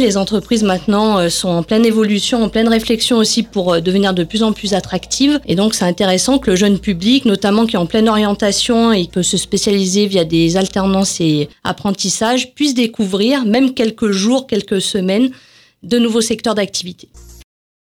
Les entreprises maintenant euh, sont en pleine évolution, en pleine réflexion aussi pour euh, devenir de plus en plus attractives. Et donc c'est intéressant que le jeune public, notamment qui est en pleine orientation et peut se spécialiser via des alternances et apprentissages, puisse découvrir, même quelques jours, quelques semaines, de nouveaux secteurs d'activité.